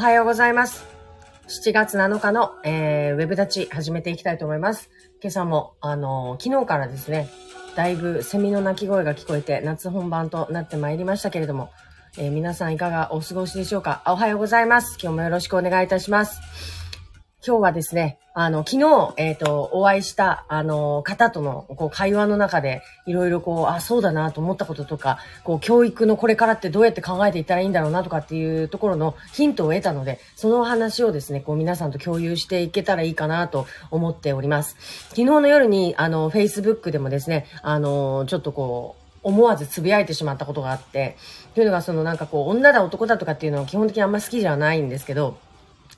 はようございます。7月7日の、えー、ウェブ立ち始めていきたいと思います。今朝も、あのー、昨日からですね、だいぶセミの鳴き声が聞こえて夏本番となってまいりましたけれども、えー、皆さんいかがお過ごしでしょうか？おはようございます。今日もよろしくお願いいたします。今日はですね、あの、昨日、えっ、ー、と、お会いした、あの、方との、こう、会話の中で、いろいろこう、あ、そうだなと思ったこととか、こう、教育のこれからってどうやって考えていったらいいんだろうなとかっていうところのヒントを得たので、その話をですね、こう、皆さんと共有していけたらいいかなと思っております。昨日の夜に、あの、Facebook でもですね、あの、ちょっとこう、思わずつぶやいてしまったことがあって、というのがそのなんかこう、女だ男だとかっていうのは基本的にあんま好きじゃないんですけど、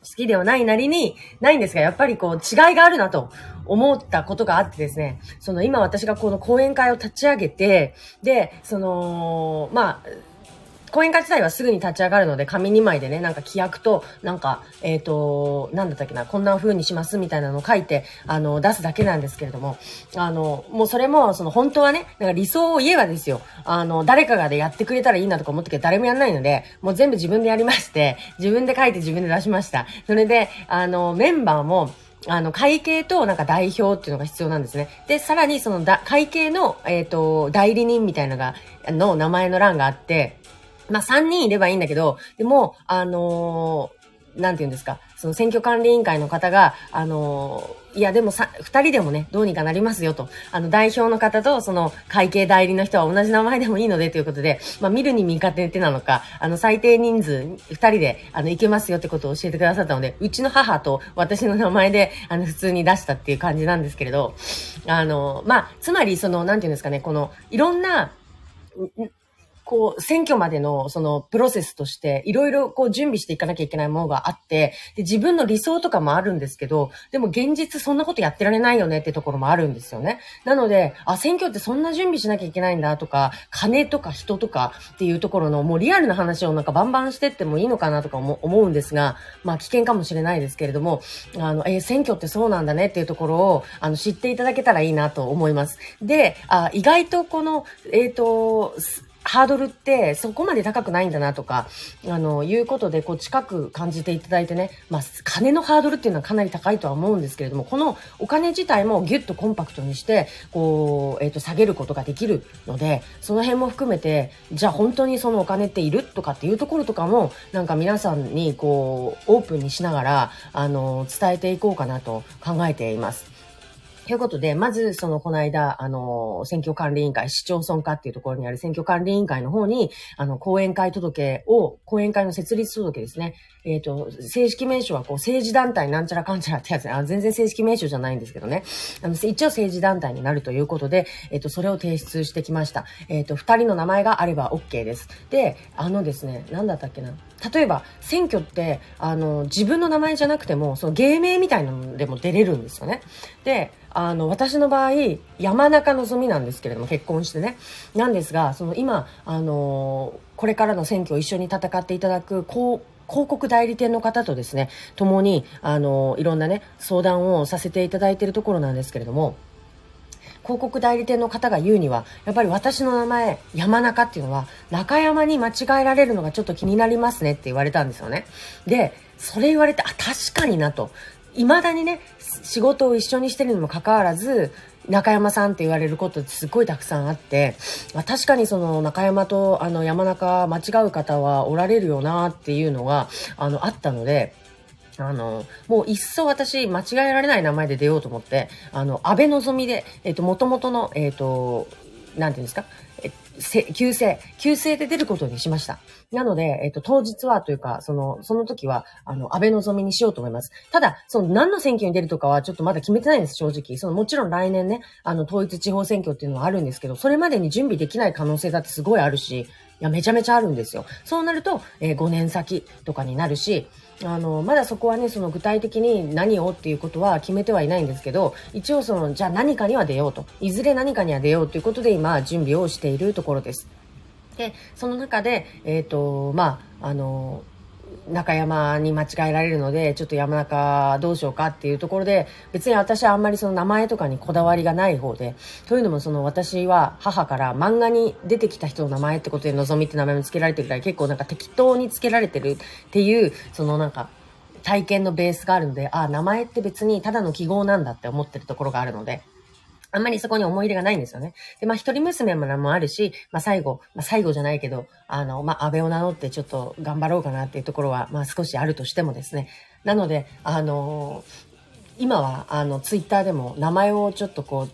好きではないなりに、ないんですが、やっぱりこう、違いがあるなと思ったことがあってですね、その今私がこの講演会を立ち上げて、で、その、まあ、講演会自体はすぐに立ち上がるので、紙2枚でね、なんか規約と、なんか、えっ、ー、と、なんだったっけな、こんな風にしますみたいなのを書いて、あの、出すだけなんですけれども、あの、もうそれも、その本当はね、なんか理想を言えばですよ、あの、誰かがでやってくれたらいいなとか思ったけど、誰もやんないので、もう全部自分でやりまして、自分で書いて自分で出しました。それで、あの、メンバーも、あの、会計となんか代表っていうのが必要なんですね。で、さらにそのだ会計の、えっ、ー、と、代理人みたいなのが、の名前の欄があって、まあ、3人いればいいんだけど、でも、あのー、なんて言うんですか、その選挙管理委員会の方が、あのー、いや、でもさ、二人でもね、どうにかなりますよと。あの、代表の方と、その、会計代理の人は同じ名前でもいいので、ということで、まあ、見るに見かけてなのか、あの、最低人数、二人で、あの、いけますよってことを教えてくださったので、うちの母と私の名前で、あの、普通に出したっていう感じなんですけれど、あの、まあ、つまり、その、なんていうんですかね、この、いろんな、こう、選挙までの、その、プロセスとして、いろいろこう、準備していかなきゃいけないものがあって、で、自分の理想とかもあるんですけど、でも現実そんなことやってられないよねってところもあるんですよね。なので、あ、選挙ってそんな準備しなきゃいけないんだとか、金とか人とかっていうところの、もうリアルな話をなんかバンバンしてってもいいのかなとか思うんですが、まあ、危険かもしれないですけれども、あの、えー、選挙ってそうなんだねっていうところを、あの、知っていただけたらいいなと思います。で、あ意外とこの、えっ、ー、と、ハードルってそこまで高くないんだなとか、あの、いうことで、こう、近く感じていただいてね、まあ、金のハードルっていうのはかなり高いとは思うんですけれども、このお金自体もギュッとコンパクトにして、こう、えっ、ー、と、下げることができるので、その辺も含めて、じゃあ本当にそのお金っているとかっていうところとかも、なんか皆さんに、こう、オープンにしながら、あの、伝えていこうかなと考えています。ということで、まず、その、この間、あの、選挙管理委員会、市町村課っていうところにある選挙管理委員会の方に、あの、講演会届を、講演会の設立届ですね。えっ、ー、と、正式名称は、こう、政治団体なんちゃらかんちゃらってやつね。あ全然正式名称じゃないんですけどね。あの、一応政治団体になるということで、えっ、ー、と、それを提出してきました。えっ、ー、と、二人の名前があれば OK です。で、あのですね、なんだったっけな。例えば、選挙って、あの、自分の名前じゃなくても、その芸名みたいなのでも出れるんですよね。で、あの、私の場合、山中のぞみなんですけれども、結婚してね。なんですが、その今、あの、これからの選挙を一緒に戦っていただく、こう、広告代理店の方とですね、共に、あの、いろんなね、相談をさせていただいているところなんですけれども、広告代理店の方が言うには、やっぱり私の名前、山中っていうのは、中山に間違えられるのがちょっと気になりますねって言われたんですよね。で、それ言われて、あ、確かになと。未だにね、仕事を一緒にしてるにもかかわらず、中山さんって言われることってすっごいたくさんあって、ま確かにその中山とあの山中間違う方はおられるよなっていうのが、あの、あったので、あの、もう一層私、間違えられない名前で出ようと思って、あの、安倍のぞみで、えっ、ー、と、元々の、えっ、ー、と、なんていうんですか、旧姓、旧姓で出ることにしました。なので、えっ、と、当日はというか、その、その時は、あの、安倍望みにしようと思います。ただ、その、何の選挙に出るとかは、ちょっとまだ決めてないんです、正直。その、もちろん来年ね、あの、統一地方選挙っていうのはあるんですけど、それまでに準備できない可能性だってすごいあるし、いや、めちゃめちゃあるんですよ。そうなると、えー、5年先とかになるし、あの、まだそこはね、その具体的に何をっていうことは決めてはいないんですけど、一応その、じゃあ何かには出ようと。いずれ何かには出ようということで今、準備をしているところです。で、その中で、えっ、ー、と、まあ、あの、中山に間違えられるので、ちょっと山中どうしようかっていうところで、別に私はあんまりその名前とかにこだわりがない方で、というのもその私は母から漫画に出てきた人の名前ってことでのぞみって名前も付けられてるぐら結構なんか適当に付けられてるっていう、そのなんか、体験のベースがあるので、あ、名前って別にただの記号なんだって思ってるところがあるので、あんまりそこに思い入れがないんですよね。で、まあ、一人娘もあるし、まあ、最後、まあ、最後じゃないけど、あの、まあ、安倍を名乗ってちょっと頑張ろうかなっていうところは、まあ、少しあるとしてもですね。なので、あの、今は、あの、ツイッターでも名前をちょっとこう、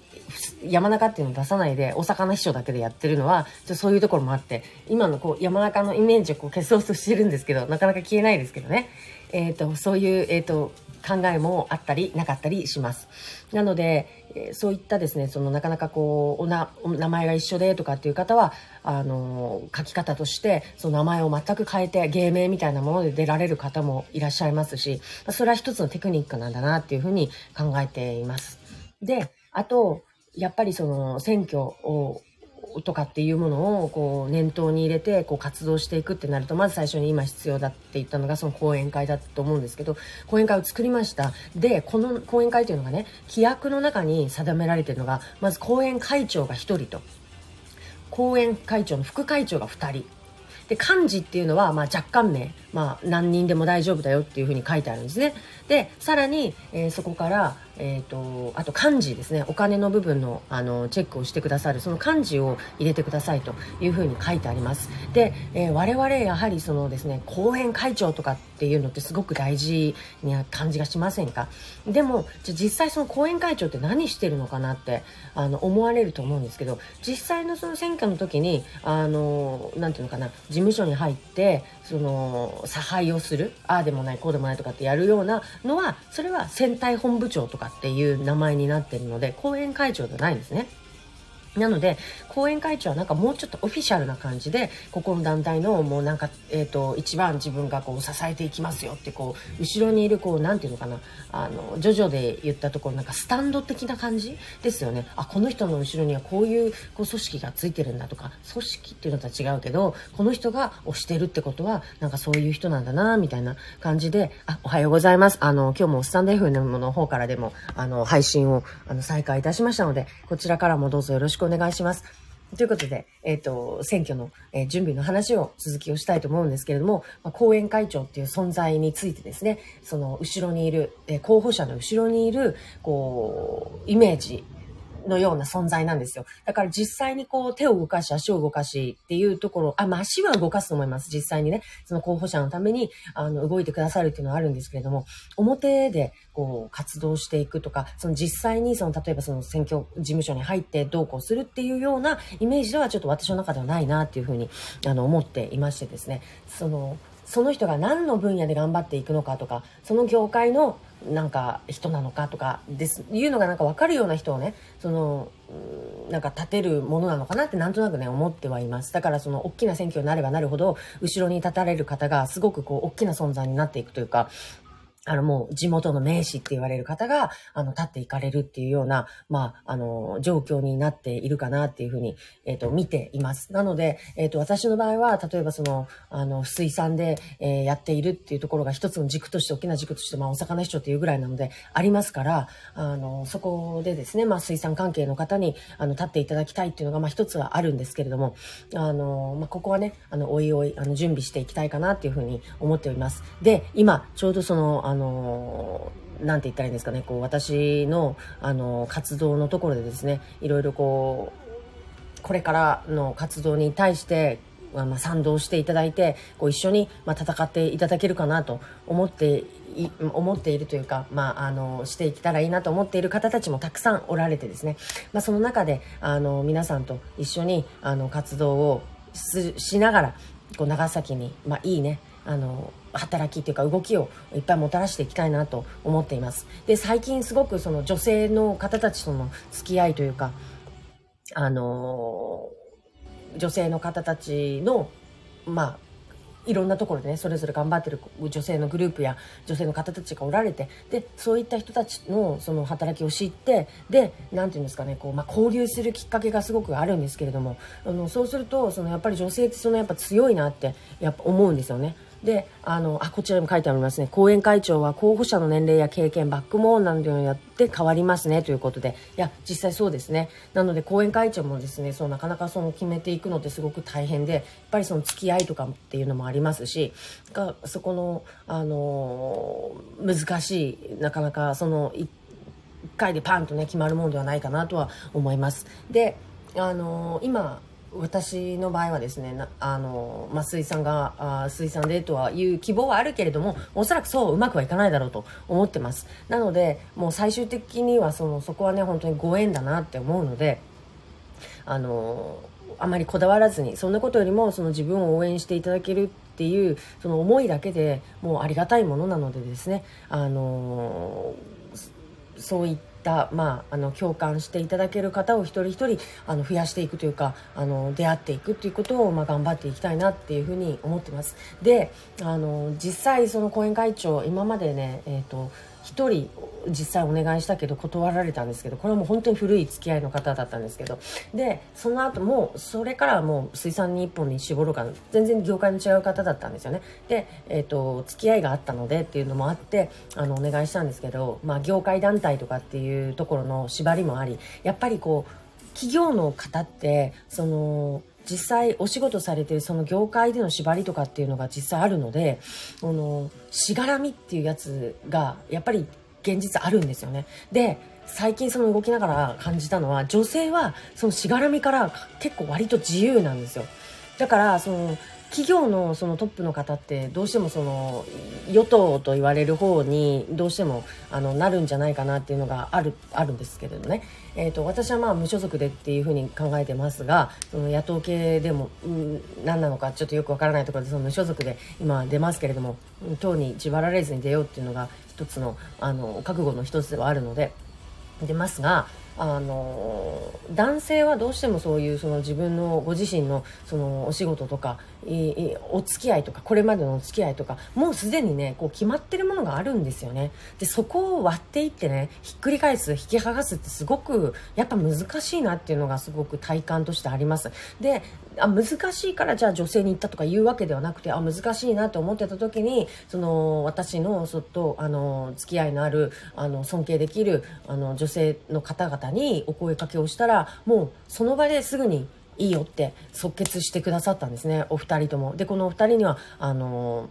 山中っていうのを出さないで、お魚秘書だけでやってるのは、ちょそういうところもあって、今のこう、山中のイメージをこう消そうとしてるんですけど、なかなか消えないですけどね。えっ、ー、と、そういう、えっ、ー、と、考えもあったりなかったりします。なので、えー、そういったですね、そのなかなかこう、おな、名前が一緒でとかっていう方は、あの、書き方として、その名前を全く変えて、芸名みたいなもので出られる方もいらっしゃいますし、それは一つのテクニックなんだなっていうふうに考えています。で、あと、やっぱりその選挙をとかっていうものをこう念頭に入れてこう活動していくってなるとまず最初に今必要だって言ったのがその講演会だと思うんですけど講演会を作りました。でこの講演会というのがね規約の中に定められているのがまず講演会長が1人と。講演会長の副会長が2人。で幹事っていうのはまあ若干名、まあ、何人でも大丈夫だよっていうふうに書いてあるんですね。でさらに、えー、そこからえ、ー、と、あと漢字ですね。お金の部分の、あの、チェックをしてくださる、その漢字を入れてくださいというふうに書いてあります。で、えー、我々やはりそのですね、後編会長とかっていうのってすごく大事な感じがしませんか？でも、じゃ実際その後編会長って何してるのかなって、あの、思われると思うんですけど、実際のその選挙の時に、あの、なんていうのかな、事務所に入って、その、差配をする、ああでもない、こうでもないとかってやるようなのは、それは選対本部長とかっていう名前になってるので、後援会長じゃないんですね。なので、後援会長はなんかもうちょっとオフィシャルな感じで、ここの団体のもうなんか、えっ、ー、と、一番自分がこう支えていきますよって、こう、後ろにいるこう、なんていうのかな、あの、ジョジョで言ったところ、なんかスタンド的な感じですよね。あ、この人の後ろにはこういうこう組織がついてるんだとか、組織っていうのとは違うけど、この人が推してるってことは、なんかそういう人なんだな、みたいな感じで、あ、おはようございます。あの、今日もスタンド FM の方からでも、あの、配信を、あの、再開いたしましたので、こちらからもどうぞよろしくお願いします。ということで、えっ、ー、と、選挙の、えー、準備の話を続きをしたいと思うんですけれども、まあ、後援会長っていう存在についてですね、その後ろにいる、えー、候補者の後ろにいる、こう、イメージのような存在なんですよ。だから実際にこう手を動かし、足を動かしっていうところ、あ、まあ足は動かすと思います。実際にね、その候補者のために、あの、動いてくださるっていうのはあるんですけれども、表でこう活動していくとか、その実際にその、例えばその選挙事務所に入ってどうこうするっていうようなイメージではちょっと私の中ではないなっていうふうに、あの、思っていましてですね、その、その人が何の分野で頑張っていくのかとか、その業界のなんか人なのかとかですいうのがなんか分かるような人をねそのなんか立てるものなのかなってなんとなくね思ってはいます。だからその大きな選挙になればなるほど後ろに立たれる方がすごくこう大きな存在になっていくというかあの、もう地元の名士って言われる方が、あの、立っていかれるっていうような、まあ、あの、状況になっているかなっていうふうに、えっ、ー、と、見ています。なので、えっ、ー、と、私の場合は、例えばその、あの、水産で、えー、やっているっていうところが一つの軸として、大きな軸として、まあ、お魚市長っていうぐらいなので、ありますから、あの、そこでですね、まあ、水産関係の方に、あの、立っていただきたいっていうのが、まあ、一つはあるんですけれども、あの、まあ、ここはね、あの、おいおい、あの、準備していきたいかなっていうふうに思っております。で、今、ちょうどその、あの、の、なんて言ったらいいんですかね、こう、私の、あの、活動のところでですね、いろいろこう、これからの活動に対して、まあ、賛同していただいて、こう、一緒に、まあ、戦っていただけるかなと思って思っているというか、まあ、あの、していけたらいいなと思っている方たちもたくさんおられてですね、まあ、その中で、あの、皆さんと一緒に、あの、活動をしながら、こう、長崎に、まあ、いいね、あの、働きというか動きをいっぱいもたらしていきたいなと思っています。で、最近すごくその女性の方たちとの付き合いというか、あの女性の方たちの、まあ、いろんなところでね、それぞれ頑張ってる女性のグループや女性の方たちがおられて、で、そういった人たちのその働きを知って、で、なんていうんですかね、こう、まあ、交流するきっかけがすごくあるんですけれども、あの、そうすると、そのやっぱり女性ってそのやっぱ強いなって、やっぱ思うんですよね。で、あの、あ、こちらにも書いてありますね。講演会長は候補者の年齢や経験、バックモーンなどによって変わりますねということで。いや、実際そうですね。なので、講演会長もですね、そう、なかなかその決めていくのってすごく大変で、やっぱりその付き合いとかっていうのもありますし、がそこの、あの、難しい、なかなかその、一回でパンとね、決まるものではないかなとは思います。で、あの、今、私の場合はですね、あの、まあ、水産が、あ水産でとはいう希望はあるけれども、おそらくそううまくはいかないだろうと思ってます。なので、もう最終的にはその、そこはね、本当にご縁だなって思うので、あの、あまりこだわらずに、そんなことよりも、その自分を応援していただけるっていう、その思いだけでもうありがたいものなのでですね、あの、そういった、まあ、あの共感していただける方を一人一人あの増やしていくというかあの出会っていくということを、まあ、頑張っていきたいなっていうふうに思ってます。であの実際その講演会長今までね、えーと1人実際お願いしたけど断られたんですけどこれはもう本当に古い付き合いの方だったんですけど。でその後もそれからもう水産に1本に絞ろうか全然業界の違う方だったんですよね。で、えーと、付き合いがあったのでっていうのもあってあのお願いしたんですけど、まあ、業界団体とかっていうところの縛りもありやっぱりこう企業の方ってその実際お仕事されてるその業界での縛りとかっていうのが実際あるので、この、しがらみっていうやつが、やっぱり現実あるんですよね。で、最近その動きながら感じたのは、女性はそのしがらみから結構割と自由なんですよ。だから、その、企業のそのトップの方ってどうしてもその与党と言われる方にどうしてもあのなるんじゃないかなっていうのがあるあるんですけれどね、えーと、私はまあ無所属でっていうふうに考えてますがその野党系でも、うん、何なのかちょっとよくわからないところでその無所属で今出ますけれども党に縛られずに出ようっていうのが一つのあの覚悟の一つではあるので。出ますがあの男性はどうしてもそういうその自分のご自身のそのお仕事とかお付き合いとかこれまでのお付き合いとかもうすでにねこう決まってるものがあるんですよね。でそこを割っていってねひっくり返す引き剥がすってすごくやっぱ難しいなっていうのがすごく体感としてあります。であ難しいからじゃあ女性に行ったとか言うわけではなくてあ難しいなと思ってた時にその私のそっとあの付き合いのあるあの尊敬できるあの女性の方々にお声かけをしたらもうその場ですぐにいいよって即決してくださったんですねお二人とも。でこのお二人にはあの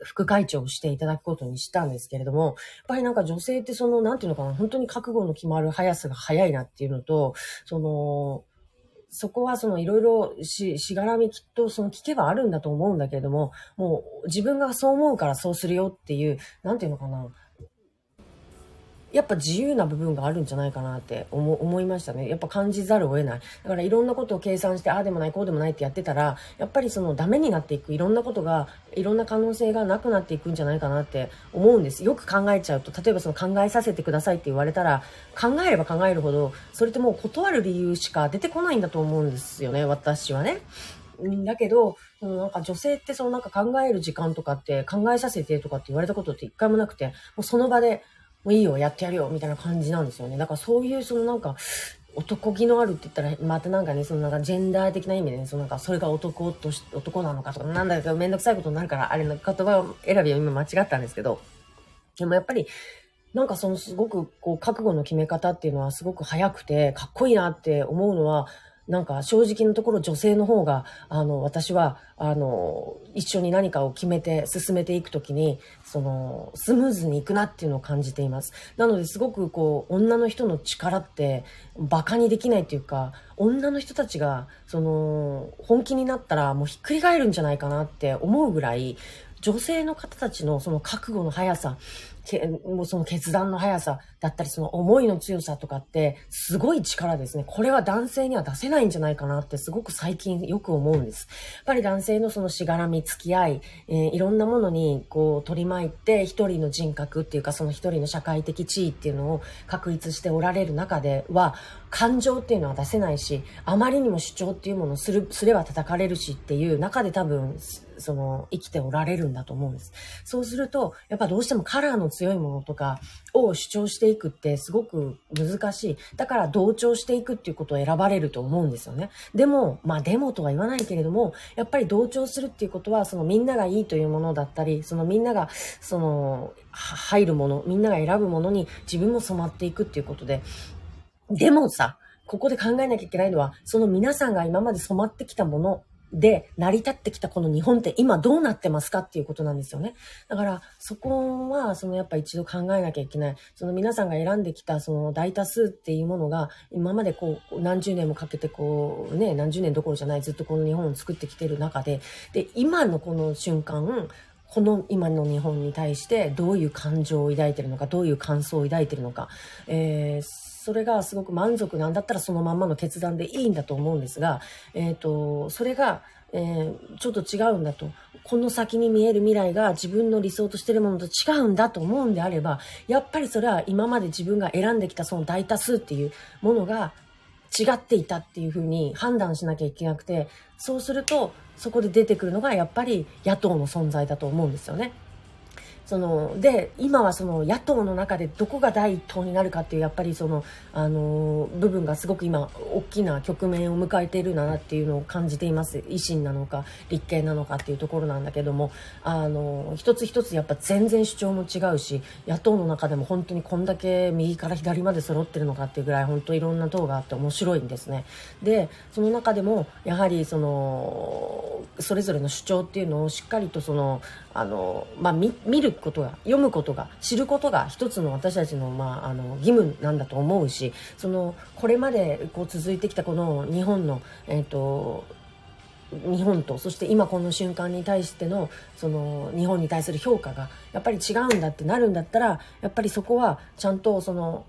副会長をしていただくことにしたんですけれども、やっぱりなんか女性ってその、なんていうのかな、本当に覚悟の決まる速さが速いなっていうのと、その、そこはそのいろいろし、しがらみきっとその聞けばあるんだと思うんだけれども、もう自分がそう思うからそうするよっていう、なんていうのかな、やっぱ自由な部分があるんじゃないかなって思思いましたね。やっぱ感じざるを得ない。だからいろんなことを計算して、ああでもない、こうでもないってやってたら、やっぱりそのダメになっていく、いろんなことが、いろんな可能性がなくなっていくんじゃないかなって思うんです。よく考えちゃうと、例えばその考えさせてくださいって言われたら、考えれば考えるほど、それってもう断る理由しか出てこないんだと思うんですよね、私はね。だけど、なんか女性ってそのなんか考える時間とかって考えさせてとかって言われたことって一回もなくて、もうその場でもういいよ、やってやるよ、みたいな感じなんですよね。だからそういう、そのなんか、男気のあるって言ったら、またなんかね、そのなんかジェンダー的な意味でね、そのなんか、それが男とし、男なのかとか、なんだかめんどくさいことになるから、あれの言葉選びは今間違ったんですけど、でもやっぱり、なんかそのすごくこう覚悟の決め方っていうのはすごく早くてかっこいいなって思うのはなんか正直なところ女性の方が、あの、私は、あの、一緒に何かを決めて進めていくときに、その、スムーズにいくなっていうのを感じています。なのですごくこう、女の人の力って馬鹿にできないっていうか、女の人たちが、その、本気になったらもうひっくり返るんじゃないかなって思うぐらい、女性の方たちのその覚悟の速さ、けもうその決断の速さだったり、その思いの強さとかって、すごい力ですね。これは男性には出せないんじゃないかなってすごく最近よく思うんです。やっぱり男性のそのしがらみ、付き合い、えー、いろんなものにこう取り巻いて、一人の人格っていうか、その一人の社会的地位っていうのを確立しておられる中では、感情っていうのは出せないし、あまりにも主張っていうものをする、すれば叩かれるしっていう中で多分、その、生きておられるんだと思うんです。そうすると、やっぱどうしてもカラーの強いものとかを主張していくってすごく難しい。だから同調していくっていうことを選ばれると思うんですよね。でも、まあでもとは言わないけれども、やっぱり同調するっていうことは、そのみんながいいというものだったり、そのみんなが、その、入るもの、みんなが選ぶものに自分も染まっていくっていうことで、でもさ、ここで考えなきゃいけないのは、その皆さんが今まで染まってきたもので成り立ってきたこの日本って今どうなってますかっていうことなんですよね。だからそこはそのやっぱ一度考えなきゃいけない。その皆さんが選んできたその大多数っていうものが今までこう何十年もかけてこうね、何十年どころじゃないずっとこの日本を作ってきてる中で、で、今のこの瞬間、この今の日本に対してどういう感情を抱いてるのか、どういう感想を抱いてるのか、えーそれがすごく満足なんだったらそのまんまの決断でいいんだと思うんですが、えっ、ー、と、それが、えー、ちょっと違うんだと。この先に見える未来が自分の理想としてるものと違うんだと思うんであれば、やっぱりそれは今まで自分が選んできたその大多数っていうものが違っていたっていうふうに判断しなきゃいけなくて、そうするとそこで出てくるのがやっぱり野党の存在だと思うんですよね。その、で、今はその野党の中でどこが第一党になるかっていう、やっぱりその、あの、部分がすごく今、大きな局面を迎えているなっていうのを感じています。維新なのか、立憲なのかっていうところなんだけども、あの、一つ一つやっぱ全然主張も違うし、野党の中でも本当にこんだけ右から左まで揃ってるのかっていうぐらい、本当いろんな党があって面白いんですね。で、その中でも、やはりその、それぞれの主張っていうのをしっかりとその、あの、まあ、見ることが、読むことが、知ることが一つの私たちの、まあ、あの、義務なんだと思うし、その、これまでこう続いてきたこの日本の、えっ、ー、と、日本とそして今この瞬間に対してのその日本に対する評価がやっぱり違うんだってなるんだったらやっぱりそこはちゃんとその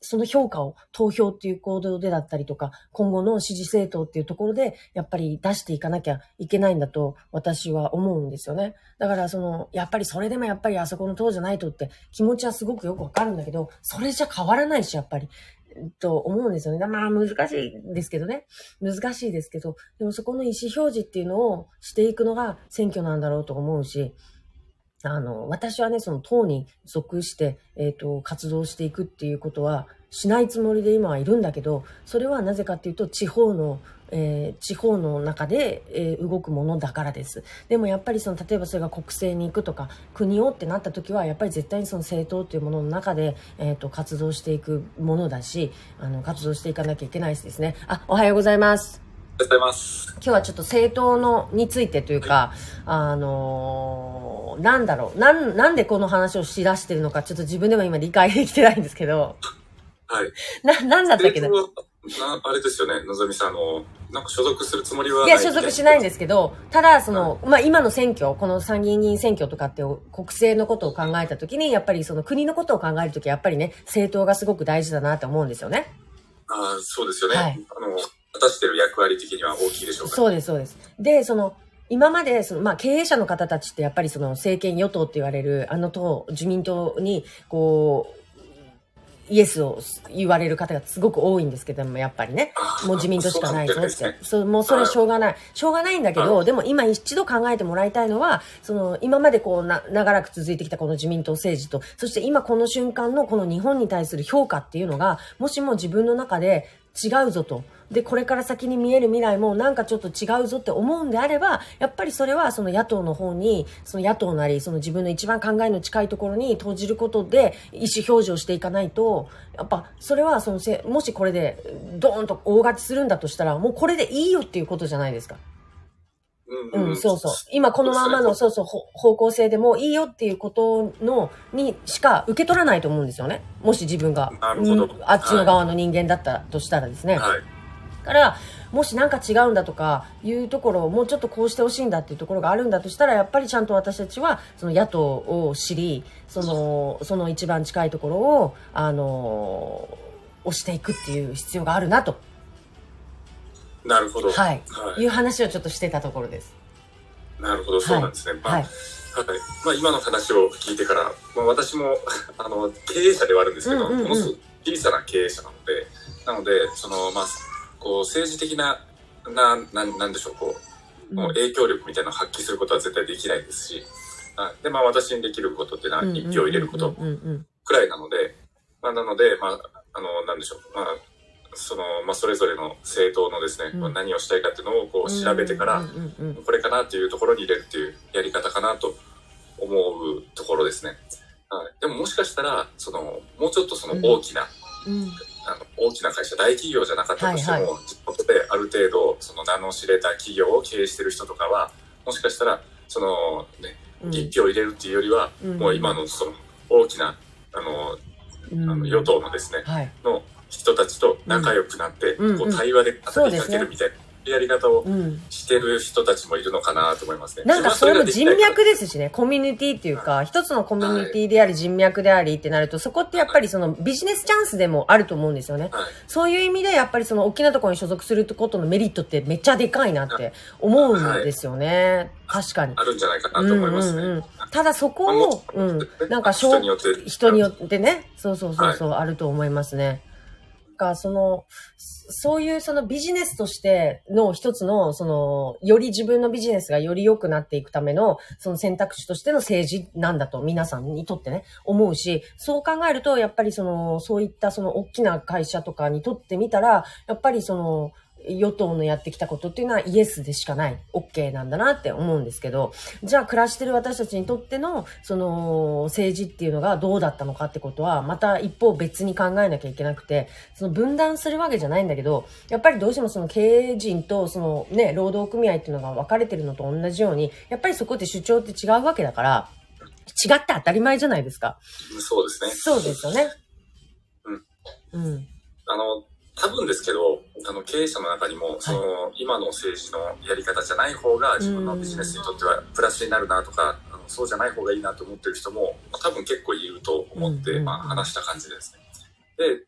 その評価を投票っていう行動でだったりとか、今後の支持政党っていうところで、やっぱり出していかなきゃいけないんだと私は思うんですよね。だからその、やっぱりそれでもやっぱりあそこの党じゃないとって気持ちはすごくよくわかるんだけど、それじゃ変わらないし、やっぱり。と思うんですよね。まあ難しいですけどね。難しいですけど、でもそこの意思表示っていうのをしていくのが選挙なんだろうと思うし、あの、私はね、その党に属して、えっ、ー、と、活動していくっていうことはしないつもりで今はいるんだけど、それはなぜかっていうと、地方の、えー、地方の中で、えー、動くものだからです。でもやっぱりその、例えばそれが国政に行くとか、国をってなった時は、やっぱり絶対にその政党というものの中で、えっ、と、活動していくものだし、あの、活動していかなきゃいけないですね。あ、おはようございます。うございます。今日はちょっと政党のについてというか、あのー、なんだろう、なん、なんでこの話をしだしてるのか、ちょっと自分でも今理解できてないんですけど。はい。な、なんだったっけな？あれですよね、のぞみさん、あの、なんか所属するつもりはいや、所属しないんですけど、ただ、その、はい、まあ、今の選挙、この参議院議員選挙とかって国政のことを考えたときに、やっぱりその国のことを考えるとき、やっぱりね、政党がすごく大事だなと思うんですよね。ああ、そうですよね。はい、あの、果たしてる役割的には大きいでしょうか、そうです、そうです。で、その、今まで、その、まあ、経営者の方たちってやっぱりその政権与党って言われる、あの党、自民党に、こう、イエスを言われる方がすごく多いんですけども、やっぱりね。もう自民党しかないぞって。そう、もうそれしょうがない。しょうがないんだけど、でも今一度考えてもらいたいのは、その、今までこうな、長らく続いてきたこの自民党政治と、そして今この瞬間のこの日本に対する評価っていうのが、もしも自分の中で違うぞと。で、これから先に見える未来もなんかちょっと違うぞって思うんであれば、やっぱりそれはその野党の方に、その野党なり、その自分の一番考えの近いところに投じることで意思表示をしていかないと、やっぱそれはそのせ、もしこれでドーンと大勝ちするんだとしたら、もうこれでいいよっていうことじゃないですか。うん、うん、そうそう。今このままの、そうそう、方向性でもいいよっていうことの、にしか受け取らないと思うんですよね。もし自分が、あっちの側の人間だったとしたらですね。はいから、もし何か違うんだとかいうところをもうちょっとこうしてほしいんだっていうところがあるんだとしたら、やっぱりちゃんと私たちはその野党を知り、その、その一番近いところを、あの、押していくっていう必要があるなと。なるほど。はい。はい、いう話をちょっとしてたところです。なるほど、そうなんですね。はい、まあ、はいまあ、今の話を聞いてから、まあ、私もあの経営者ではあるんですけど、うんうんうん、ものすごく小さな経営者なので、なので、その、まあ、こう、政治的な、な、ななんでしょう、こう、もう影響力みたいなのを発揮することは絶対できないですし、はい、で、まあ、私にできることっていうのは、一票入れることくらいなので、まあ、なので、まあ、あの、なんでしょう、まあ、その、まあ、それぞれの政党のですね、うん、何をしたいかっていうのをこう調べてから、これかなっていうところに入れるっていうやり方かなと思うところですね。はい、でももしかしたら、その、もうちょっとその大きな、うん、あの大きな会社、大企業じゃなかったとしても、はいはい、地元である程度、その名の知れた企業を経営してる人とかは、もしかしたら、その、ね、一票入れるっていうよりは、うん、もう今のその大きな、あの、あの与党のですね、はい、の人たちと仲良くなって、こう対話で語りかけるみたいな。やり方をしてる人たちもいるのかなと思いますね。なんかそれも人脈ですしね、コミュニティっていうか、一つのコミュニティであり人脈でありってなると、そこってやっぱりそのビジネスチャンスでもあると思うんですよね。そういう意味でやっぱりその大きなところに所属することのメリットってめっちゃでかいなって思うんですよね。確かに。あるんじゃないかなと思いますね。うんうんうん、ただそこを、うん、なんか人によって、人によってね、そうそうそうそう、あると思いますね。か、その、そういうそのビジネスとしての一つの、その、より自分のビジネスがより良くなっていくための、その選択肢としての政治なんだと皆さんにとってね、思うし、そう考えると、やっぱりその、そういったその大きな会社とかにとってみたら、やっぱりその、与党のやってきたことっていうのはイエスでしかない、OK なんだなって思うんですけど、じゃあ暮らしてる私たちにとっての、その政治っていうのがどうだったのかってことは、また一方別に考えなきゃいけなくて、その分断するわけじゃないんだけど、やっぱりどうしてもその経営陣とそのね、労働組合っていうのが分かれてるのと同じように、やっぱりそこって主張って違うわけだから、違って当たり前じゃないですか。そうですね。そうですよね。うん。うん。あの、多分ですけど、あの、経営者の中にも、その、今の政治のやり方じゃない方が自分のビジネスにとってはプラスになるなとか、あのそうじゃない方がいいなと思ってる人も、多分結構いると思って、まあ、話した感じですね。で、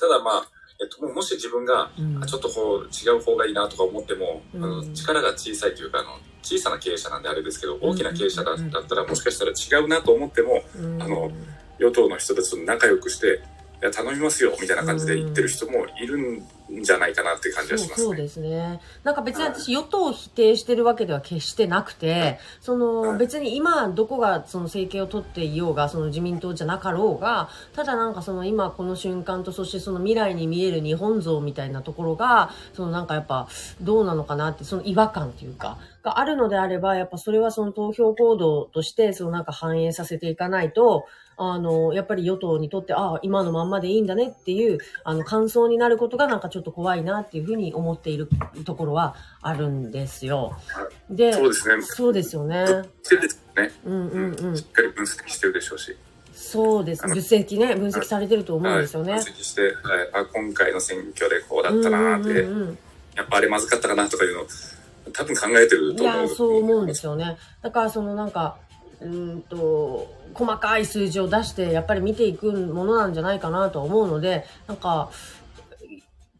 ただまあ、えっと、もし自分が、ちょっとこう、違う方がいいなとか思っても、あの力が小さいというか、あの、小さな経営者なんであれですけど、大きな経営者だったら、もしかしたら違うなと思っても、あの、与党の人たちと仲良くして、や頼みますよみたいな感じで言ってる人もいるんじゃないかなっていう感じがしますね。そうですね。なんか別に私、与党を否定してるわけでは決してなくて、その別に今どこがその政権を取っていようが、その自民党じゃなかろうが、ただなんかその今この瞬間とそしてその未来に見える日本像みたいなところが、そのなんかやっぱどうなのかなって、その違和感っていうか、があるのであれば、やっぱそれはその投票行動として、そのなんか反映させていかないと、あの、やっぱり与党にとって、ああ、今のまんまでいいんだねっていう、あの、感想になることがなんかちょっと怖いなっていうふうに思っているところはあるんですよ。で、そうですね。そうですよね。ね。うんうんうん。しっかり分析してるでしょうし。そうです。分析ね、分析されてると思うんですよね。分析して、はい、あ今回の選挙でこうだったなって、うんうんうん、やっぱあれまずかったかなとかいうの多分考えてると思う。いや、そう思うんですよね。だからそのなんか、うんと、細かい数字を出して、やっぱり見ていくものなんじゃないかなと思うので、なんか、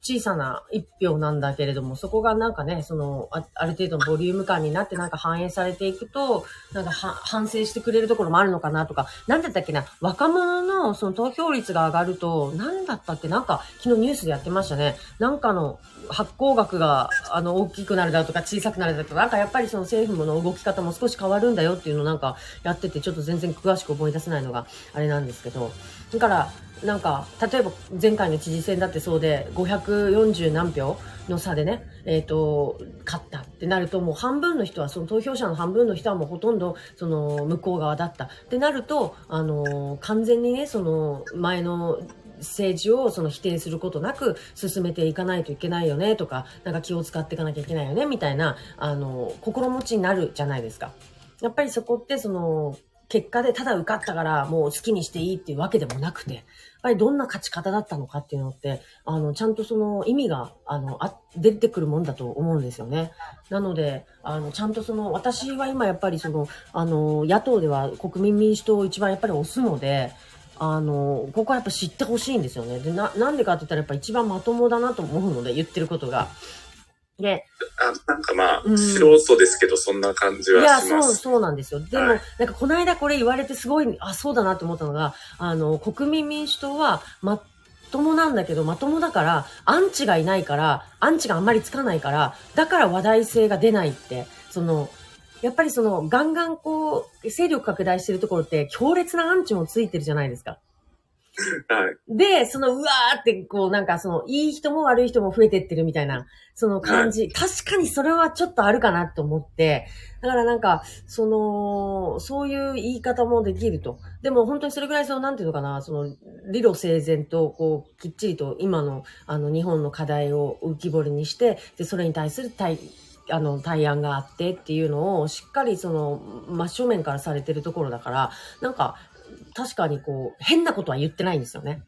小さな一票なんだけれども、そこがなんかね、そのあ、ある程度のボリューム感になってなんか反映されていくと、なんか反省してくれるところもあるのかなとか、なんだったっけな、若者のその投票率が上がると、なんだったっけなんか昨日ニュースでやってましたね。なんかの発行額があの大きくなるだとか小さくなるだとか、なんかやっぱりその政府の動き方も少し変わるんだよっていうのをなんかやってて、ちょっと全然詳しく思い出せないのがあれなんですけど、だから、なんか、例えば前回の知事選だってそうで、540何票の差でね、えっ、ー、と、勝ったってなると、もう半分の人は、その投票者の半分の人はもうほとんど、その、向こう側だった。ってなると、あの、完全にね、その、前の、政治をその否定することなく進めていかないといけないよねとか、なんか気を使っていかなきゃいけないよねみたいな、あの、心持ちになるじゃないですか。やっぱりそこってその、結果でただ受かったからもう好きにしていいっていうわけでもなくて、やっぱりどんな勝ち方だったのかっていうのって、あの、ちゃんとその意味が、あの、あ、出てくるもんだと思うんですよね。なので、あの、ちゃんとその、私は今やっぱりその、あの、野党では国民民主党を一番やっぱり押すので、あの、ここはやっぱ知ってほしいんですよね。で、な、なんでかって言ったらやっぱ一番まともだなと思うので、言ってることが。で、あなんかまあ、うん、素人ですけど、そんな感じはします。いや、そう、そうなんですよ。でも、はい、なんかこの間これ言われてすごい、あ、そうだなと思ったのが、あの、国民民主党は、ともなんだけど、まともだから、アンチがいないから、アンチがあんまりつかないから、だから話題性が出ないって、その、やっぱりその、ガンガンこう、勢力拡大してるところって、強烈なアンチもついてるじゃないですか。はい。で、その、うわーって、こう、なんかその、いい人も悪い人も増えてってるみたいな、その感じ。確かにそれはちょっとあるかなと思って、だからなんか、その、そういう言い方もできると。でも本当にそれぐらいその、なんていうのかな、その、理路整然と、こう、きっちりと今の、あの、日本の課題を浮き彫りにして、で、それに対する対、あの、対案があってっていうのを、しっかりその、真正面からされてるところだから、なんか、確かにこう、変なことは言ってないんですよね。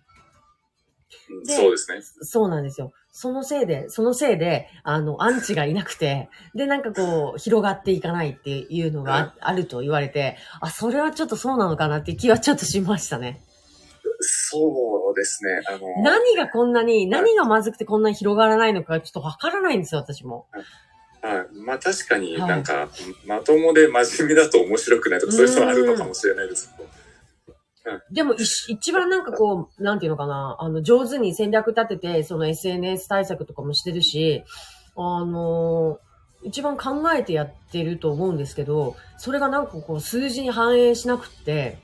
そうですね。そうなんですよ。そのせいで、そのせいで、あの、アンチがいなくて、で、なんかこう、広がっていかないっていうのがああると言われて、あ、それはちょっとそうなのかなって気はちょっとしましたね。そうですね。あの、何がこんなに、何がまずくてこんなに広がらないのかちょっとわからないんですよ、私も。はい。まあ確かにはい。なんか、まともで真面目だと面白くないとか、そういうのはあるのかもしれないですけど。でも、い一番なんかこう、なんていうのかな、あの、上手に戦略立てて、その SNS 対策とかもしてるし、あの一番考えてやってると思うんですけど、それがなんかこう、数字に反映しなくって、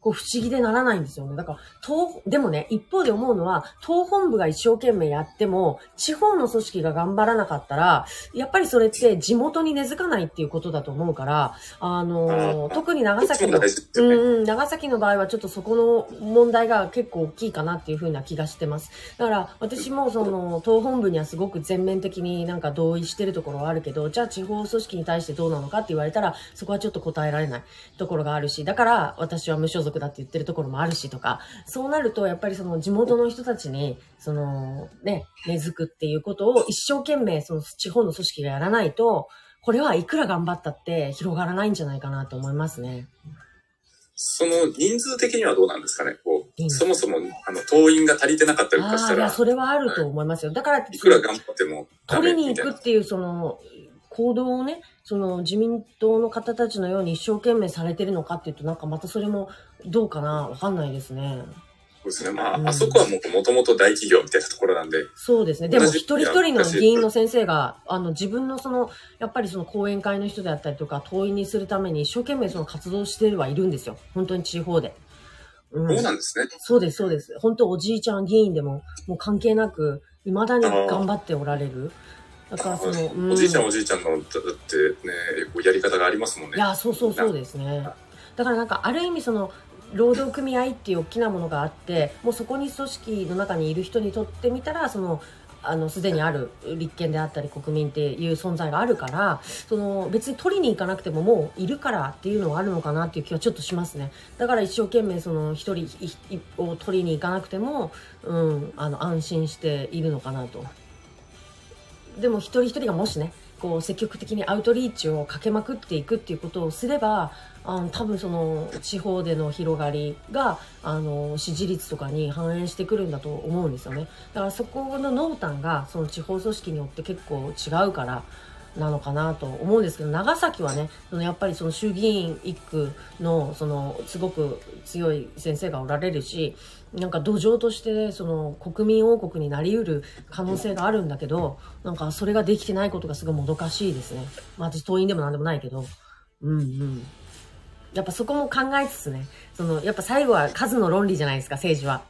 こう、不思議でならないんですよね。だから、党、でもね、一方で思うのは、党本部が一生懸命やっても、地方の組織が頑張らなかったら、やっぱりそれって地元に根付かないっていうことだと思うから、あのあー特に長崎のうん、長崎の場合はちょっとそこの問題が結構大きいかなっていうふうな気がしてます。だから私もその党本部にはすごく全面的になんか同意してるところはあるけど、じゃあ地方組織に対してどうなのかって言われたらそこはちょっと答えられないところがあるし、だから私は無所属だって言ってるところもあるしとか、そうなるとやっぱりその地元の人たちにそのね、根付くっていうことを一生懸命その地方の組織がやらないと、これはいくら頑張ったって広がらないんじゃないかなと思いますね。その人数的にはどうなんですかねこう、うんそもそも、あの、党員が足りてなかったりとかしたら、それはあると思いますよ。だから、いくら頑張ってもダ取りに。行くっていう、その、行動をね、その自民党の方たちのように一生懸命されてるのかっていうと、なんかまたそれもどうかなわかんないですね。そうですね。まあ、うんあそこはもう、もともと大企業みたいなところなんで、そうですね。でも一人一人の議員の先生が、あの自分のその、やっぱりその講演会の人であったりとか、党員にするために一生懸命その活動してはいるんですよ。本当に地方で。うんそうなんですね。そうです、そうです。本当おじいちゃん議員でも、もう関係なく、未だに頑張っておられる。だからその、うんおじいちゃんおじいちゃんの、だだってね、やり方がありますもんね。いや、そうそうそうですね。だからなんか、ある意味その、労働組合っていう大きなものがあって、もうそこに組織の中にいる人にとってみたら、その、あの、すでにある立憲であったり国民っていう存在があるから、その、別に取りに行かなくてももういるからっていうのはあるのかなっていう気はちょっとしますね。だから一生懸命その、一人を取りに行かなくても、うん、あの、安心しているのかなと。でも一人一人がもしね、こう積極的にアウトリーチをかけまくっていくっていうことをすれば、あの多分その地方での広がりがあの支持率とかに反映してくるんだと思うんですよね。だからそこの濃淡がその地方組織によって結構違うからなのかなと思うんですけど、長崎はね、そのやっぱりその衆議院一区のそのすごく強い先生がおられるし、なんか土壌としてその国民王国になりうる可能性があるんだけど、なんかそれができてないことがすごいもどかしいですね。まあ私党員でもなんでもないけど。うんうん。やっぱそこも考えつつね、そのやっぱ最後は数の論理じゃないですか、政治は。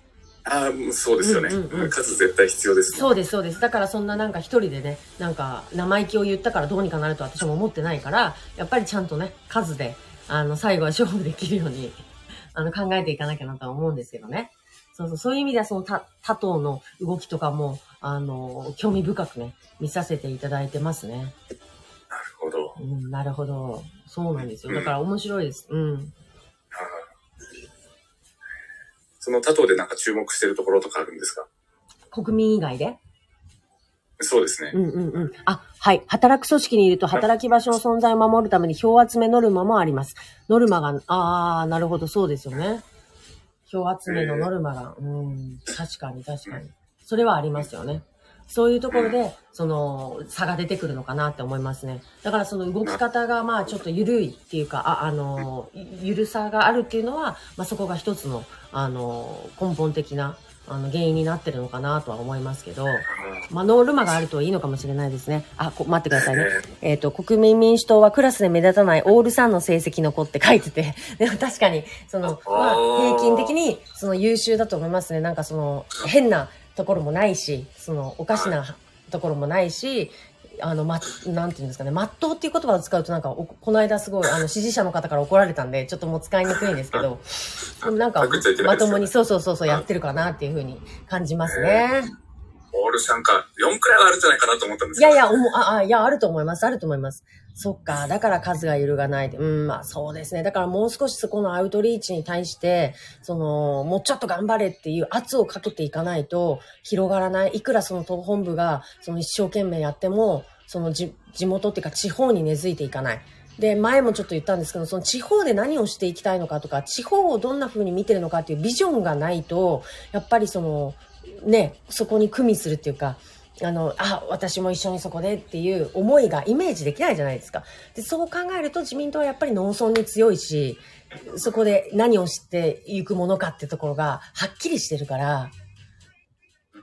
ああ、そうですよね、うんうんうん数絶対必要ですね。そうです、そうです。だからそんななんか一人でね、なんか生意気を言ったからどうにかなると私も思ってないから、やっぱりちゃんとね、数で、あの、最後は勝負できるように、あの、考えていかなきゃなとは思うんですけどね。そうそう、そういう意味ではその他、他党の動きとかも、あの、興味深くね、見させていただいてますね。なるほど。うん、なるほど。そうなんですよ。うんだから面白いです。うん。あーその他党でなんか注目してるところとかあるんですか？国民以外で？そうですね。うんうんうん。あ、はい。働く組織にいると働き場所の存在を守るために票集めノルマもあります。ノルマが、ああ、なるほど、そうですよね。票集めのノルマが、うん、確かに確かに。それはありますよね。そういうところで、その、差が出てくるのかなって思いますね。だからその動き方が、まあちょっと緩いっていうか、あ、あの、ゆるさがあるっていうのは、まあそこが一つの、あの、根本的な、あの、原因になってるのかなとは思いますけど、まあ、ノールマがあるといいのかもしれないですね。あ、こ待ってくださいね。えっ、と、国民民主党はクラスで目立たないオール3の成績の子って書いてて、でも確かに、その、まあ、平均的に、その優秀だと思いますね。なんかその、変なところもないし、その、おかしなところもないし、あの、ま、なんていうんですかね、まっとうっていう言葉を使うとなんか、この間すごい、あの、支持者の方から怒られたんで、ちょっともう使いにくいんですけど、でもなんか、まともに、そうそうそうそう、やってるかなっていうふうに感じますね。オール3か、4くらいはあるんじゃないかなと思ったんですいやいや、おも、あ、あ、いや、あると思います、あると思います。そっか。だから数が揺るがない。うん、まあそうですね。だからもう少しそこのアウトリーチに対して、その、もうちょっと頑張れっていう圧をかけていかないと広がらない。いくらその党本部がその一生懸命やっても、その地元っていうか地方に根付いていかない。で、前もちょっと言ったんですけど、その地方で何をしていきたいのかとか、地方をどんな風に見てるのかっていうビジョンがないと、やっぱりその、ね、そこに組みするっていうか、あの、あ、私も一緒にそこでっていう思いがイメージできないじゃないですか。で、そう考えると自民党はやっぱり農村に強いし、そこで何を知っていくものかってところがはっきりしてるから、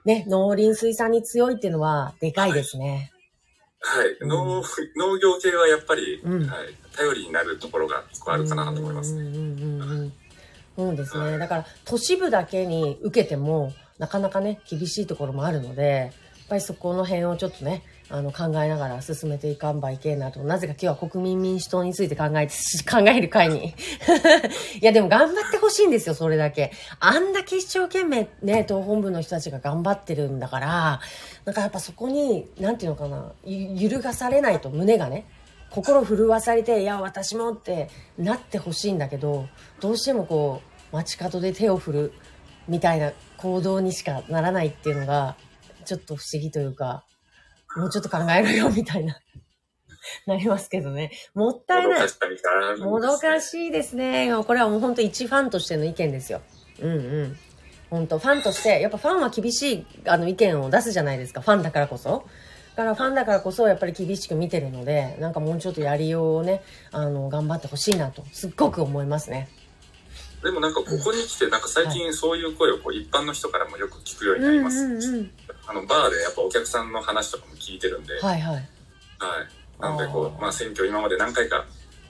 ね、農林水産に強いっていうのはでかいですね。はい、うん、農農業系はやっぱり、うん、はい、頼りになるところが結構あるかなと思いますね。そうですね。だから都市部だけに受けてもなかなかね厳しいところもあるので、ぱりそこの辺をちょっとね、あの、考えながら進めていかんばいけんなと。なぜか今日は国民民主党について考えて、考える会に。いや、でも頑張ってほしいんですよ、それだけ。あんだけ一生懸命ね、党本部の人たちが頑張ってるんだから、なんかやっぱそこに、なんていうのかな、揺るがされないと、胸がね、心震わされて、いや、私もってなってほしいんだけど、どうしてもこう、街角で手を振るみたいな行動にしかならないっていうのが、ちょっと不思議というか、もうちょっと考えろよ、みたいな、なりますけどね。もったいない。もどかしいですね。これはもう本当一ファンとしての意見ですよ。うんうん。本当ファンとして、やっぱファンは厳しいあの意見を出すじゃないですか。ファンだからこそ。だからファンだからこそやっぱり厳しく見てるので、なんかもうちょっとやりようをね、あの、頑張ってほしいなと、すっごく思いますね。でもなんかここに来て、なんか最近そういう声をこう一般の人からもよく聞くようになります。うんうんうんあの、バーでやっぱお客さんの話とかも聞いてるんで。はいはい。はい。なので、こう、まあ選挙今まで何回か、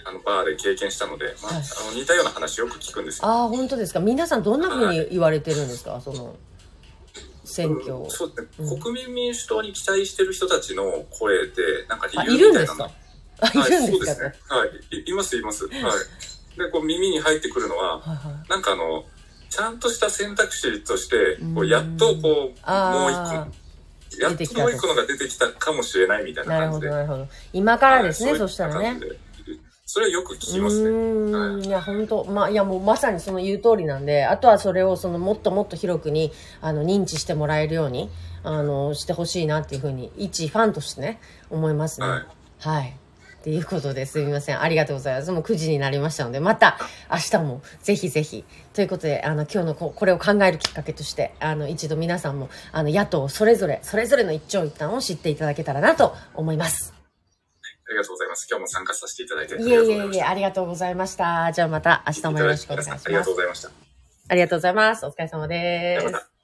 あの、バーで経験したので、まあ、はい、あの似たような話よく聞くんですよ。ああ、本当ですか。皆さんどんなふうに言われてるんですか、はい、その、選挙、うん、そうですね、うん、国民民主党に期待してる人たちの声で、なんか理由みたいなの。あ、いるんですか、はい、そうですね。はい。いますいます。はい。で、こう耳に入ってくるのは、はいはい、なんかあの、ちゃんとした選択肢として、こうやっとこう、もう一個、やっともう一個のが出てきたかもしれないみたいな感じで。なるほど、なるほど。今からですね、そしたらね。それはよく聞きますね。うん、い、や、本当まあ、いや、もうまさにその言う通りなんで、あとはそれをそのもっともっと広くに、あの、認知してもらえるように、あの、してほしいなっていうふうに、一ファンとしてね、思いますね。はい。はいっていうことですみません。ありがとうございます。もう9時になりましたので、また明日もぜひぜひ。ということで、あの、今日のここれを考えるきっかけとして、あの、一度皆さんも、あの、野党それぞれ、それぞれの一長一短を知っていただけたらなと思います。ありがとうございます。今日も参加させていただいていえいえいえ、ありがとうございました。じゃあまた明日もよろしくお願いします。ありがとうございました。ありがとうございます。お疲れ様です。